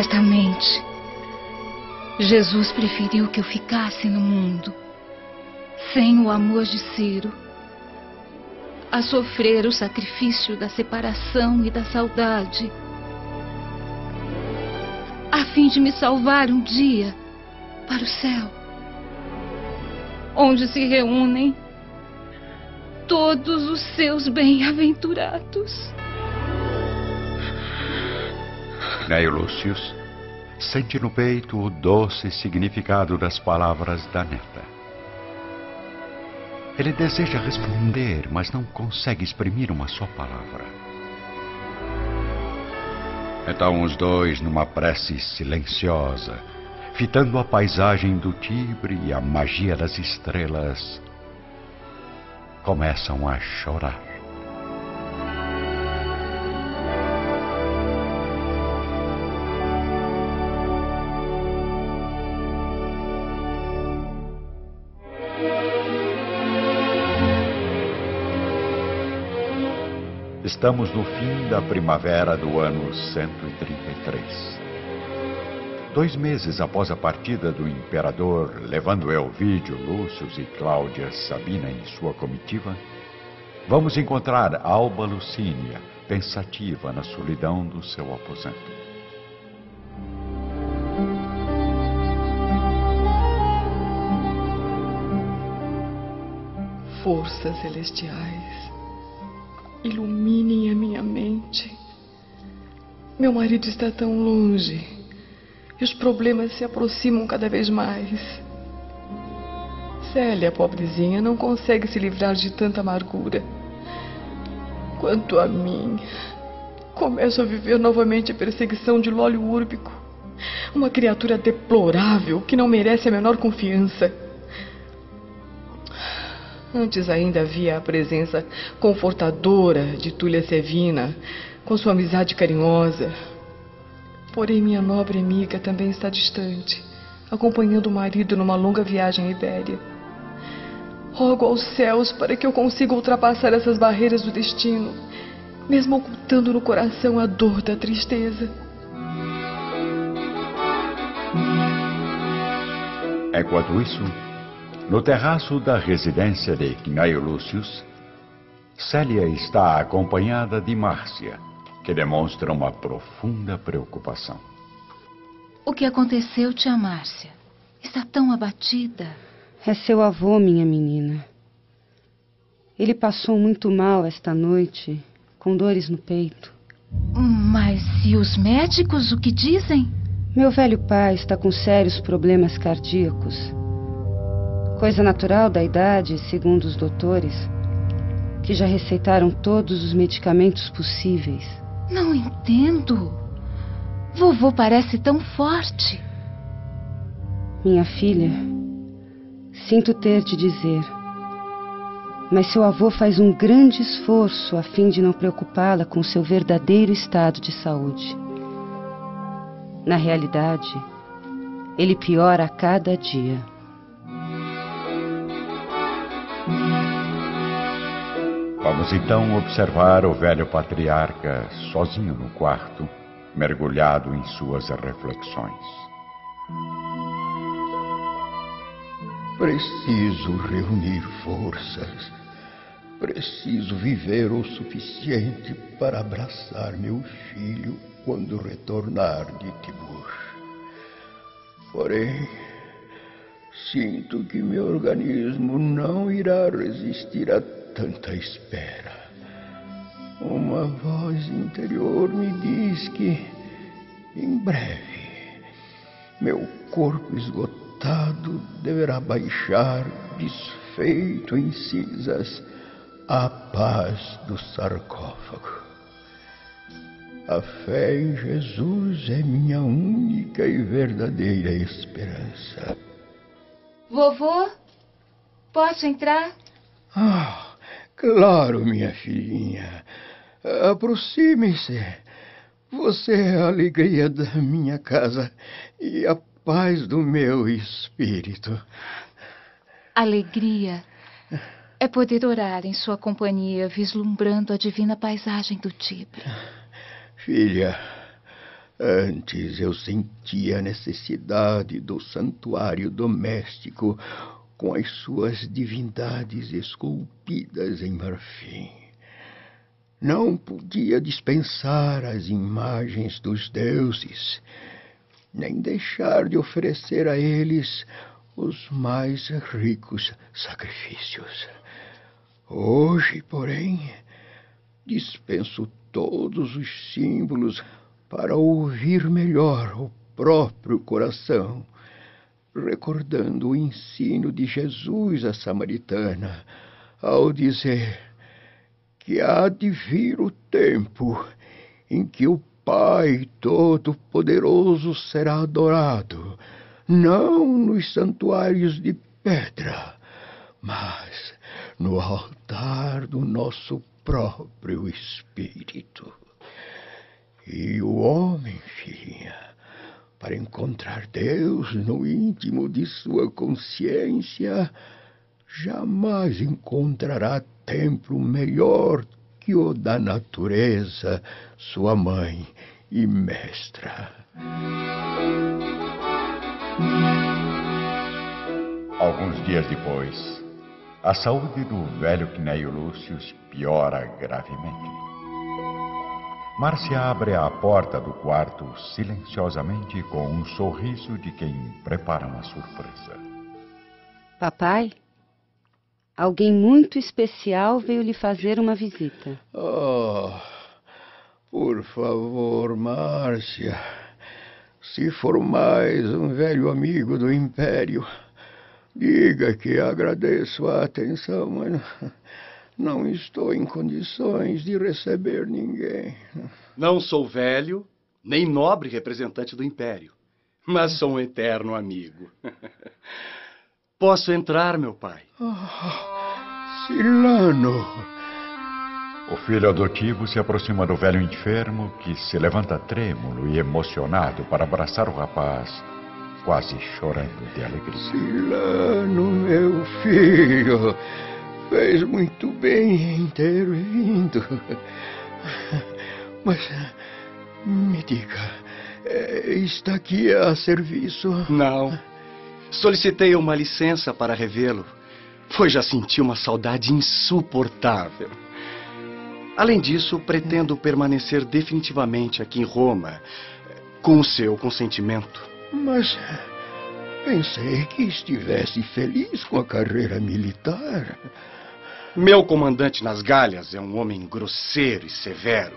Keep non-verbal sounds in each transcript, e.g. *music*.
Certamente. Jesus preferiu que eu ficasse no mundo, sem o amor de Ciro, a sofrer o sacrifício da separação e da saudade, a fim de me salvar um dia para o céu, onde se reúnem todos os seus bem-aventurados. Neio Lúcius sente no peito o doce significado das palavras da neta. Ele deseja responder, mas não consegue exprimir uma só palavra. Então os dois, numa prece silenciosa, fitando a paisagem do Tibre e a magia das estrelas, começam a chorar. Estamos no fim da primavera do ano 133. Dois meses após a partida do imperador, levando Elvídio, Lúcio e Cláudia Sabina em sua comitiva, vamos encontrar Alba Lucínia, pensativa na solidão do seu aposento. Forças celestiais iluminem a minha mente. Meu marido está tão longe e os problemas se aproximam cada vez mais. Célia, pobrezinha, não consegue se livrar de tanta amargura. Quanto a mim, começo a viver novamente a perseguição de Lólio Úrbico. Uma criatura deplorável que não merece a menor confiança. Antes ainda havia a presença confortadora de Túlia Sevina, com sua amizade carinhosa. Porém, minha nobre amiga também está distante, acompanhando o marido numa longa viagem à Ibéria. Rogo aos céus para que eu consiga ultrapassar essas barreiras do destino, mesmo ocultando no coração a dor da tristeza. Enquanto isso, no terraço da residência de Gnaio Lúcius, Célia está acompanhada de Márcia, que demonstra uma profunda preocupação. O que aconteceu, tia Márcia? Está tão abatida. É seu avô, minha menina. Ele passou muito mal esta noite, com dores no peito. Mas e os médicos, o que dizem? Meu velho pai está com sérios problemas cardíacos coisa natural da idade, segundo os doutores, que já receitaram todos os medicamentos possíveis. Não entendo. Vovô parece tão forte. Minha filha, sinto ter de dizer, mas seu avô faz um grande esforço a fim de não preocupá-la com seu verdadeiro estado de saúde. Na realidade, ele piora a cada dia. Vamos então observar o velho patriarca sozinho no quarto, mergulhado em suas reflexões. Preciso reunir forças. Preciso viver o suficiente para abraçar meu filho quando retornar de Tibur. Porém, sinto que meu organismo não irá resistir a tanta espera. Uma voz interior me diz que, em breve, meu corpo esgotado deverá baixar, desfeito em cinzas, à paz do sarcófago. A fé em Jesus é minha única e verdadeira esperança. Vovô, posso entrar? Ah, Claro, minha filhinha. Aproxime-se. Você é a alegria da minha casa e a paz do meu espírito. Alegria é poder orar em sua companhia, vislumbrando a divina paisagem do Tibre. Filha, Antes eu sentia a necessidade do santuário doméstico com as suas divindades esculpidas em marfim. Não podia dispensar as imagens dos deuses, nem deixar de oferecer a eles os mais ricos sacrifícios. Hoje, porém, dispenso todos os símbolos para ouvir melhor o próprio coração, recordando o ensino de Jesus à samaritana, ao dizer que há de vir o tempo em que o Pai Todo-Poderoso será adorado, não nos santuários de pedra, mas no altar do nosso próprio Espírito. E o homem, filhinha, para encontrar Deus no íntimo de sua consciência, jamais encontrará templo melhor que o da natureza, sua mãe e mestra. Alguns dias depois, a saúde do velho Cneio Lúcio piora gravemente. Márcia abre a porta do quarto silenciosamente com um sorriso de quem prepara uma surpresa. Papai, alguém muito especial veio lhe fazer uma visita. Oh, por favor, Márcia. Se for mais um velho amigo do Império, diga que agradeço a atenção, mas não estou em condições de receber ninguém. Não sou velho, nem nobre representante do Império, mas sou um eterno amigo. Posso entrar, meu pai? Oh, Silano! O filho adotivo se aproxima do velho enfermo, que se levanta trêmulo e emocionado para abraçar o rapaz, quase chorando de alegria. Silano, meu filho! Fez muito bem vindo. Mas me diga, eh, está aqui a serviço? Não. Solicitei uma licença para revê-lo, pois já senti uma saudade insuportável. Além disso, pretendo permanecer definitivamente aqui em Roma, com o seu consentimento. Mas pensei que estivesse feliz com a carreira militar. Meu comandante nas galhas é um homem grosseiro e severo,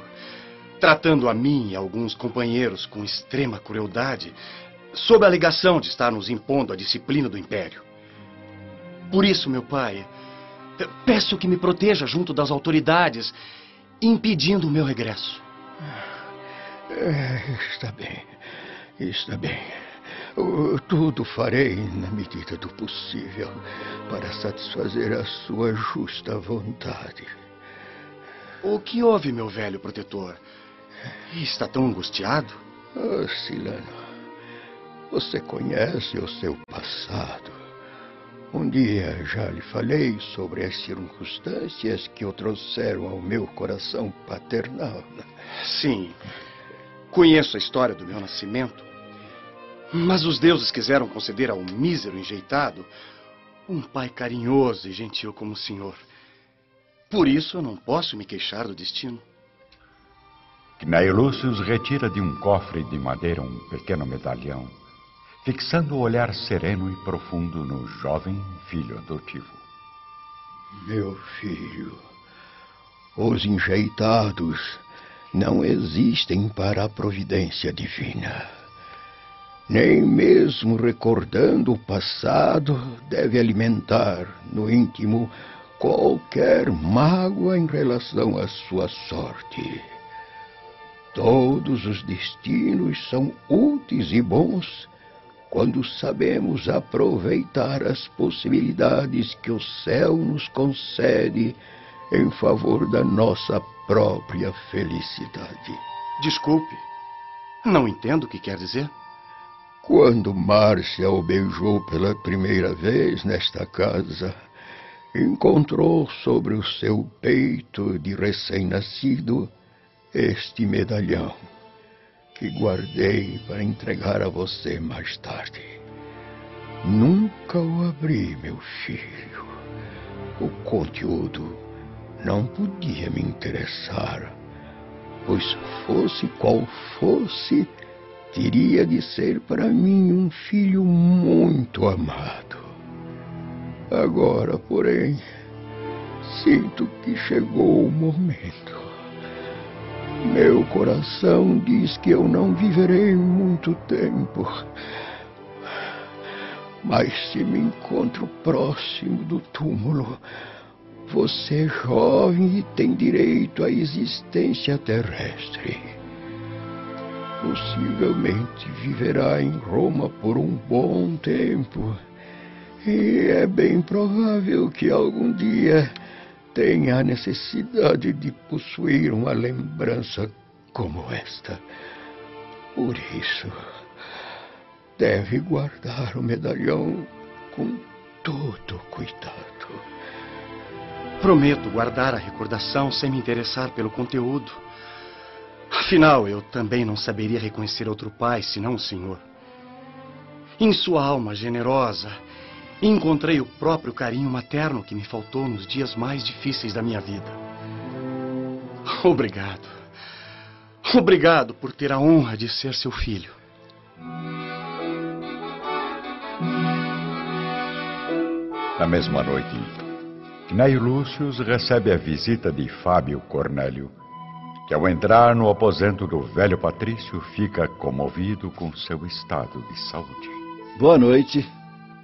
tratando a mim e alguns companheiros com extrema crueldade, sob a alegação de estar nos impondo a disciplina do Império. Por isso, meu pai, peço que me proteja junto das autoridades, impedindo o meu regresso. É, está bem, está bem. Tudo farei na medida do possível para satisfazer a sua justa vontade. O que houve, meu velho protetor? Está tão angustiado? Oh, Silano, você conhece o seu passado. Um dia já lhe falei sobre as circunstâncias que o trouxeram ao meu coração paternal. Sim, conheço a história do meu nascimento mas os deuses quiseram conceder a um mísero enjeitado um pai carinhoso e gentil como o senhor. Por isso eu não posso me queixar do destino. Cneio Lúcius retira de um cofre de madeira um pequeno medalhão, fixando o olhar sereno e profundo no jovem filho adotivo. Meu filho, os enjeitados não existem para a providência divina nem mesmo recordando o passado, deve alimentar no íntimo qualquer mágoa em relação à sua sorte. Todos os destinos são úteis e bons quando sabemos aproveitar as possibilidades que o céu nos concede em favor da nossa própria felicidade. Desculpe, não entendo o que quer dizer. Quando Márcia o beijou pela primeira vez nesta casa, encontrou sobre o seu peito de recém-nascido este medalhão, que guardei para entregar a você mais tarde. Nunca o abri, meu filho. O conteúdo não podia me interessar, pois fosse qual fosse, teria de ser para mim um filho muito amado. Agora, porém, sinto que chegou o momento. Meu coração diz que eu não viverei muito tempo. Mas se me encontro próximo do túmulo, você é jovem e tem direito à existência terrestre. Possivelmente viverá em Roma por um bom tempo. E é bem provável que algum dia tenha a necessidade de possuir uma lembrança como esta. Por isso, deve guardar o medalhão com todo cuidado. Prometo guardar a recordação sem me interessar pelo conteúdo. Afinal, eu também não saberia reconhecer outro pai senão o Senhor. Em sua alma generosa, encontrei o próprio carinho materno que me faltou nos dias mais difíceis da minha vida. Obrigado. Obrigado por ter a honra de ser seu filho. Na mesma noite, Cneio Lúcius recebe a visita de Fábio Cornélio, que ao entrar no aposento do velho patrício fica comovido com seu estado de saúde. Boa noite.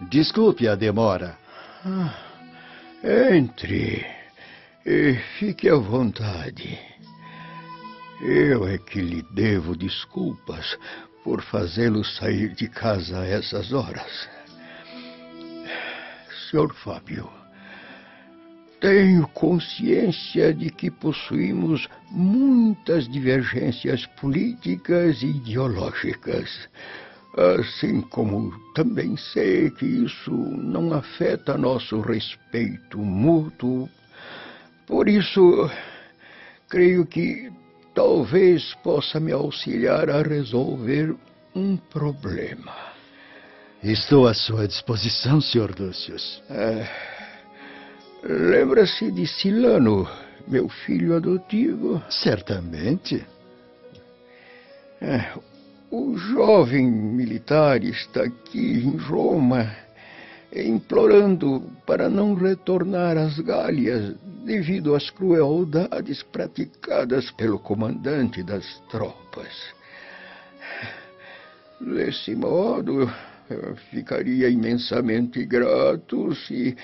Desculpe a demora. Ah, entre e fique à vontade. Eu é que lhe devo desculpas por fazê-lo sair de casa a essas horas. Senhor Fábio, tenho consciência de que possuímos muitas divergências políticas e ideológicas. Assim como também sei que isso não afeta nosso respeito mútuo. Por isso, creio que talvez possa me auxiliar a resolver um problema. Estou à sua disposição, Sr. Lúcius. É, Lembra-se de Silano, meu filho adotivo? Certamente. É, o jovem militar está aqui em Roma, implorando para não retornar às Gálias devido às crueldades praticadas pelo comandante das tropas. Desse modo, ficaria imensamente grato se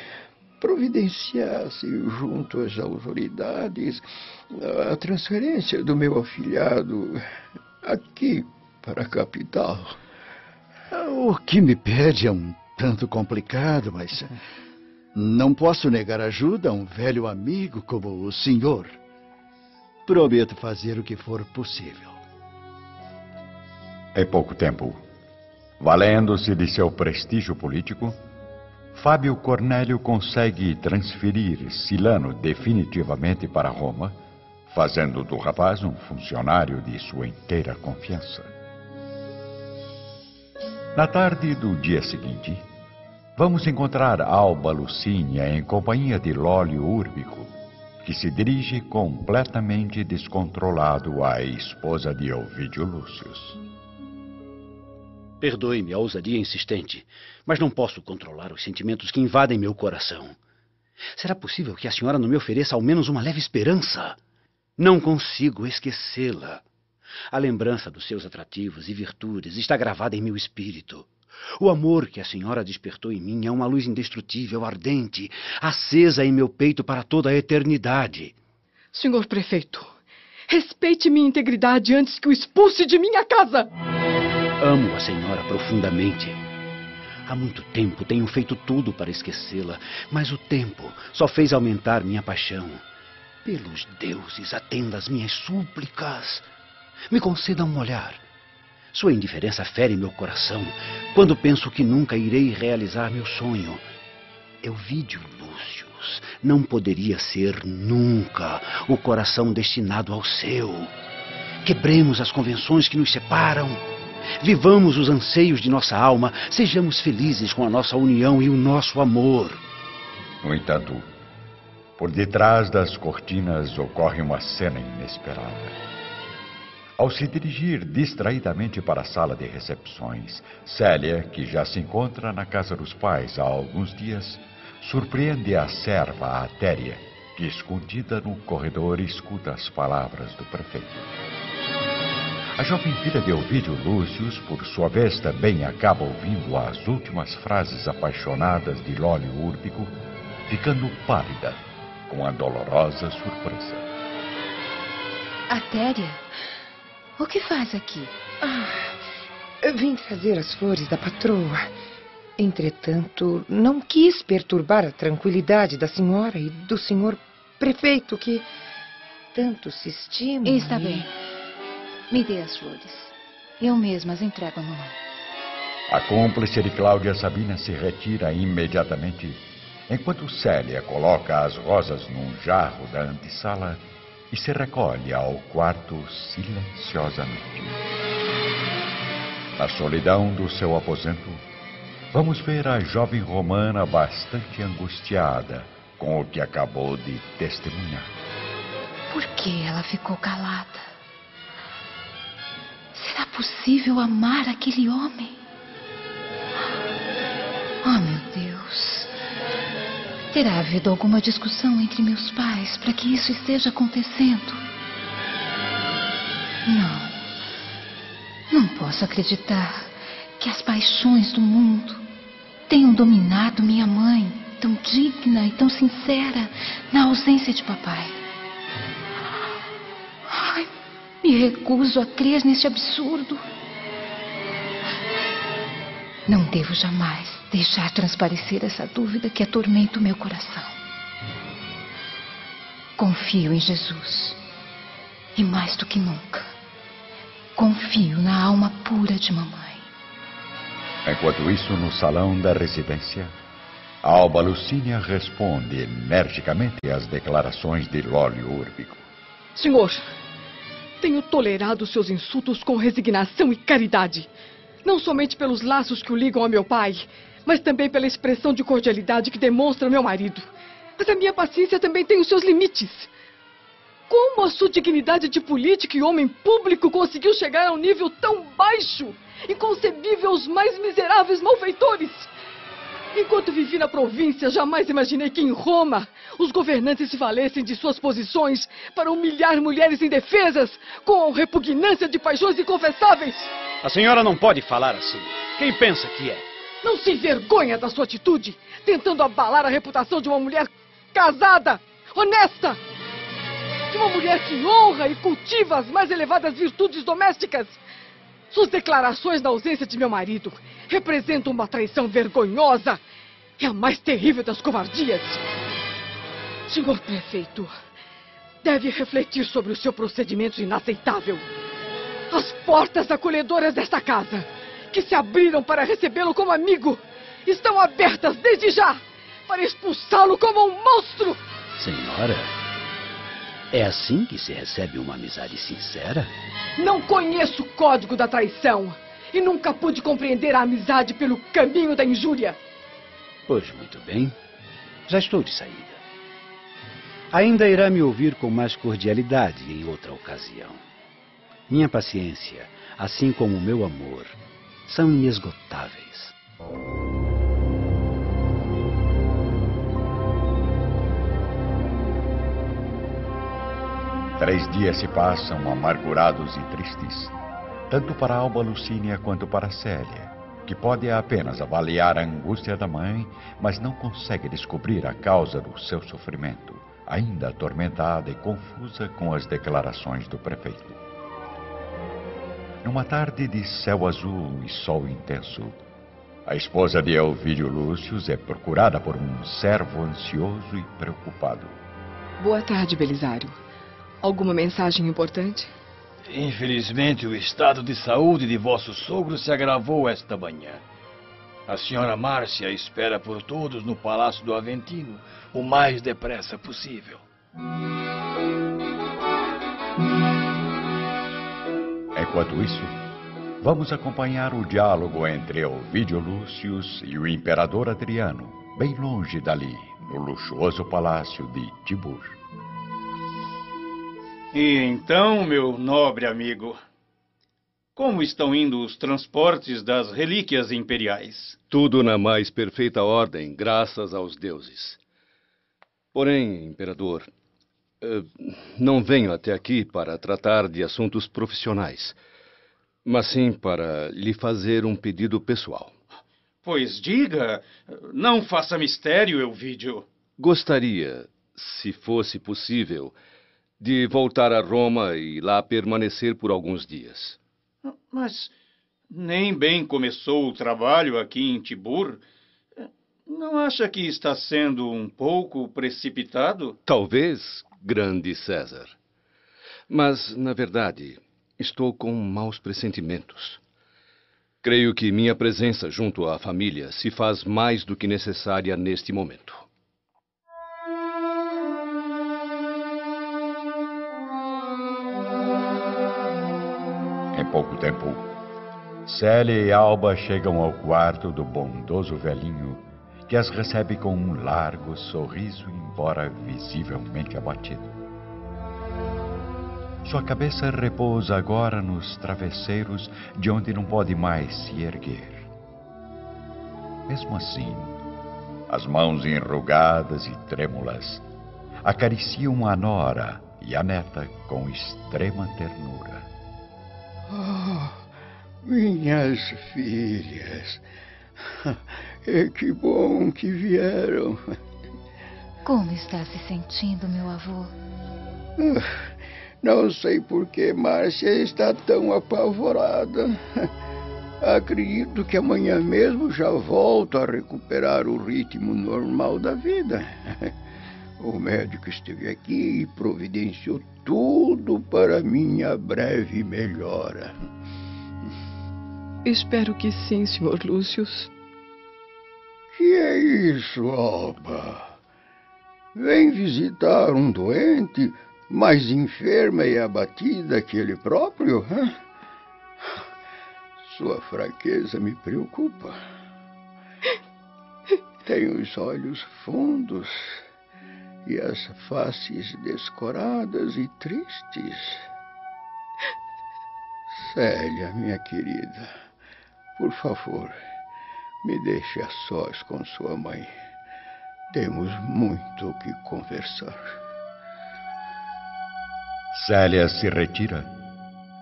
providenciasse junto às autoridades a transferência do meu afilhado aqui para a capital. O que me pede é um tanto complicado, mas não posso negar ajuda a um velho amigo como o senhor. Prometo fazer o que for possível. Em pouco tempo, Valendo-se de seu prestígio político, Fábio Cornélio consegue transferir Silano definitivamente para Roma, fazendo do rapaz um funcionário de sua inteira confiança. Na tarde do dia seguinte, vamos encontrar Alba Lucínia em companhia de Lólio Úrbico, que se dirige completamente descontrolado à esposa de Ovidio Lúcius. Perdoe-me a ousadia insistente, mas não posso controlar os sentimentos que invadem meu coração. Será possível que a senhora não me ofereça ao menos uma leve esperança? Não consigo esquecê-la. A lembrança dos seus atrativos e virtudes está gravada em meu espírito. O amor que a senhora despertou em mim é uma luz indestrutível, ardente, acesa em meu peito para toda a eternidade. Senhor prefeito, respeite minha integridade antes que o expulse de minha casa. Amo a senhora profundamente. Há muito tempo tenho feito tudo para esquecê-la, mas o tempo só fez aumentar minha paixão. Pelos deuses, atenda às minhas súplicas. Me conceda um olhar. Sua indiferença fere meu coração quando penso que nunca irei realizar meu sonho. Euvídio Lúcius não poderia ser nunca o coração destinado ao seu. Quebremos as convenções que nos separam. Vivamos os anseios de nossa alma. Sejamos felizes com a nossa união e o nosso amor. No entanto, por detrás das cortinas ocorre uma cena inesperada. Ao se dirigir distraidamente para a sala de recepções, Célia, que já se encontra na casa dos pais há alguns dias, surpreende a serva Atéria, que escondida no corredor escuta as palavras do prefeito. A jovem filha de Ovídio Lúcius, por sua vez, também acaba ouvindo as últimas frases apaixonadas de Lólio Úrbico, ficando pálida com a dolorosa surpresa. Atéria, o que faz aqui? Ah, vim trazer as flores da patroa. Entretanto, não quis perturbar a tranquilidade da senhora e do senhor prefeito que tanto se estima. Está e- bem. Me dê as flores. Eu mesma as entrego à mamãe. A cúmplice de Cláudia Sabina se retira imediatamente, enquanto Célia coloca as rosas num jarro da antessala e se recolhe ao quarto silenciosamente. Na solidão do seu aposento, vamos ver a jovem romana bastante angustiada com o que acabou de testemunhar. Por que ela ficou calada? Será possível amar aquele homem? Oh, meu Deus. Terá havido alguma discussão entre meus pais para que isso esteja acontecendo? Não. Não posso acreditar que as paixões do mundo tenham dominado minha mãe, tão digna e tão sincera, na ausência de papai. Me recuso a crer neste absurdo. Não devo jamais deixar transparecer essa dúvida que atormenta o meu coração. Confio em Jesus. E mais do que nunca, confio na alma pura de mamãe. Enquanto isso, no salão da residência, Alba Lucínia responde energicamente às declarações de Lólio Úrbico. Senhor, tenho tolerado seus insultos com resignação e caridade. Não somente pelos laços que o ligam ao meu pai, mas também pela expressão de cordialidade que demonstra meu marido. Mas a minha paciência também tem os seus limites. Como a sua dignidade de político e homem público conseguiu chegar a um nível tão baixo, inconcebível aos mais miseráveis malfeitores? Enquanto vivi na província, jamais imaginei que em Roma os governantes se valessem de suas posições para humilhar mulheres indefesas com repugnância de paixões inconfessáveis. A senhora não pode falar assim. Quem pensa que é? Não se envergonha da sua atitude, tentando abalar a reputação de uma mulher casada, honesta, de uma mulher que honra e cultiva as mais elevadas virtudes domésticas. Suas declarações na ausência de meu marido representam uma traição vergonhosa e a mais terrível das covardias. Senhor prefeito, deve refletir sobre o seu procedimento inaceitável. As portas acolhedoras desta casa, que se abriram para recebê-lo como amigo, estão abertas desde já para expulsá-lo como um monstro. Senhora, é assim que se recebe uma amizade sincera? Não conheço o código da traição e nunca pude compreender a amizade pelo caminho da injúria. Pois muito bem. Já estou de saída. Ainda irá me ouvir com mais cordialidade em outra ocasião. Minha paciência, assim como o meu amor, são inesgotáveis. Três dias se passam amargurados e tristes, tanto para Alba Lucínia quanto para Célia, que pode apenas avaliar a angústia da mãe, mas não consegue descobrir a causa do seu sofrimento, ainda atormentada e confusa com as declarações do prefeito. Numa tarde de céu azul e sol intenso, a esposa de Elvídio Lúcius é procurada por um servo ansioso e preocupado. Boa tarde, Belisário. Alguma mensagem importante? Infelizmente, o estado de saúde de vosso sogro se agravou esta manhã. A senhora Márcia espera por todos no Palácio do Aventino o mais depressa possível. Enquanto isso, vamos acompanhar o diálogo entre Ovidio Lúcius e o imperador Adriano, bem longe dali, no luxuoso palácio de Tibur. E então, meu nobre amigo, como estão indo os transportes das relíquias imperiais? Tudo na mais perfeita ordem, graças aos deuses. Porém, imperador, eh, não venho até aqui para tratar de assuntos profissionais, mas sim para lhe fazer um pedido pessoal. Pois diga, não faça mistério, Elvídio. Gostaria, se fosse possível, de voltar a Roma e lá permanecer por alguns dias. Mas nem bem começou o trabalho aqui em Tibur. Não acha que está sendo um pouco precipitado? Talvez, grande César. Mas, na verdade, estou com maus pressentimentos. Creio que minha presença junto à família se faz mais do que necessária neste momento. Em pouco tempo, Célia e Alba chegam ao quarto do bondoso velhinho, que as recebe com um largo sorriso, embora visivelmente abatido. Sua cabeça repousa agora nos travesseiros de onde não pode mais se erguer. Mesmo assim, as mãos enrugadas e trêmulas acariciam a nora e a neta com extrema ternura. Oh, minhas filhas. É *laughs* que bom que vieram. Como está se sentindo, meu avô? Não sei por que Márcia está tão apavorada. Acredito que amanhã mesmo já volto a recuperar o ritmo normal da vida. O médico esteve aqui e providenciou tudo para minha breve melhora. Espero que sim, Sr. Lúcius. Que é isso, Alba? Vem visitar um doente mais enferma e abatida que ele próprio? Hein? Sua fraqueza me preocupa. Tem os olhos fundos e as faces descoradas e tristes. Célia, minha querida, por favor, me deixe a sós com sua mãe. Temos muito o que conversar. Célia se retira,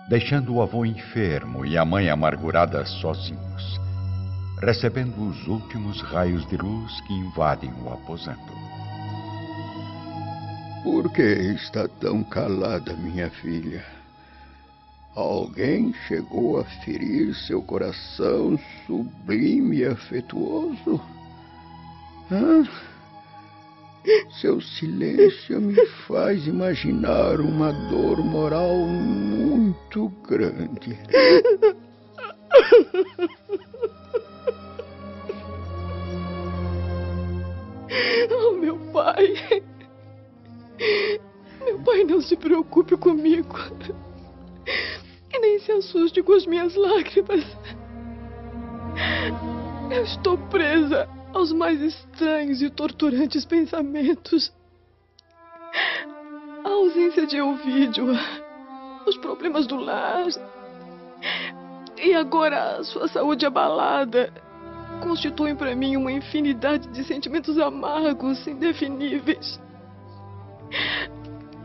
deixando o avô enfermo e a mãe amargurada sozinhos, recebendo os últimos raios de luz que invadem o aposento. Por que está tão calada, minha filha? Alguém chegou a ferir seu coração sublime e afetuoso? Hã? Seu silêncio me faz imaginar uma dor moral muito grande. Oh, meu pai. Meu pai, não se preocupe comigo. E nem se assuste com as minhas lágrimas. Eu estou presa aos mais estranhos e torturantes pensamentos. A ausência de Elvídio, os problemas do lar. E agora a sua saúde abalada constituem para mim uma infinidade de sentimentos amargos, indefiníveis.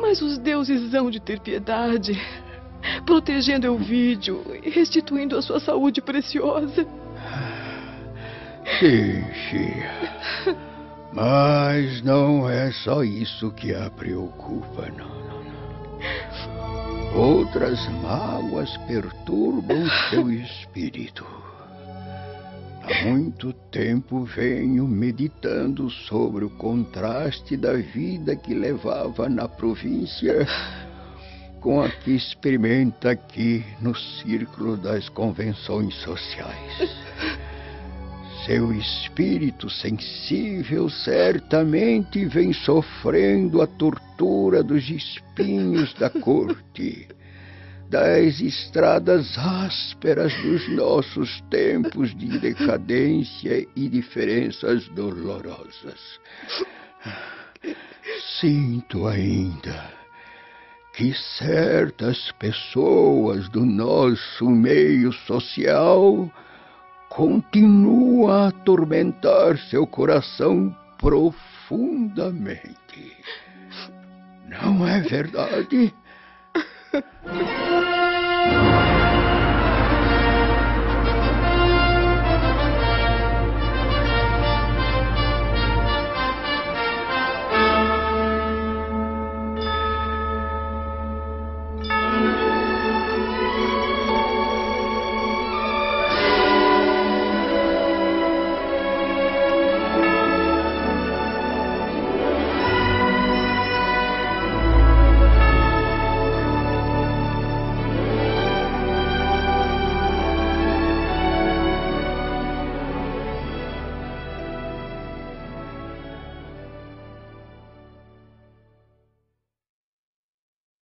Mas os deuses hão de ter piedade, protegendo Elvídio e restituindo a sua saúde preciosa. Sim, filha. Mas não é só isso que a preocupa, não, não. Outras mágoas perturbam seu espírito. Há muito tempo venho meditando sobre o contraste da vida que levava na província com a que experimenta aqui no círculo das convenções sociais. Seu espírito sensível certamente vem sofrendo a tortura dos espinhos da corte, das estradas ásperas dos nossos tempos de decadência e diferenças dolorosas. Sinto ainda que certas pessoas do nosso meio social continuam a atormentar seu coração profundamente. Não é verdade? Bye.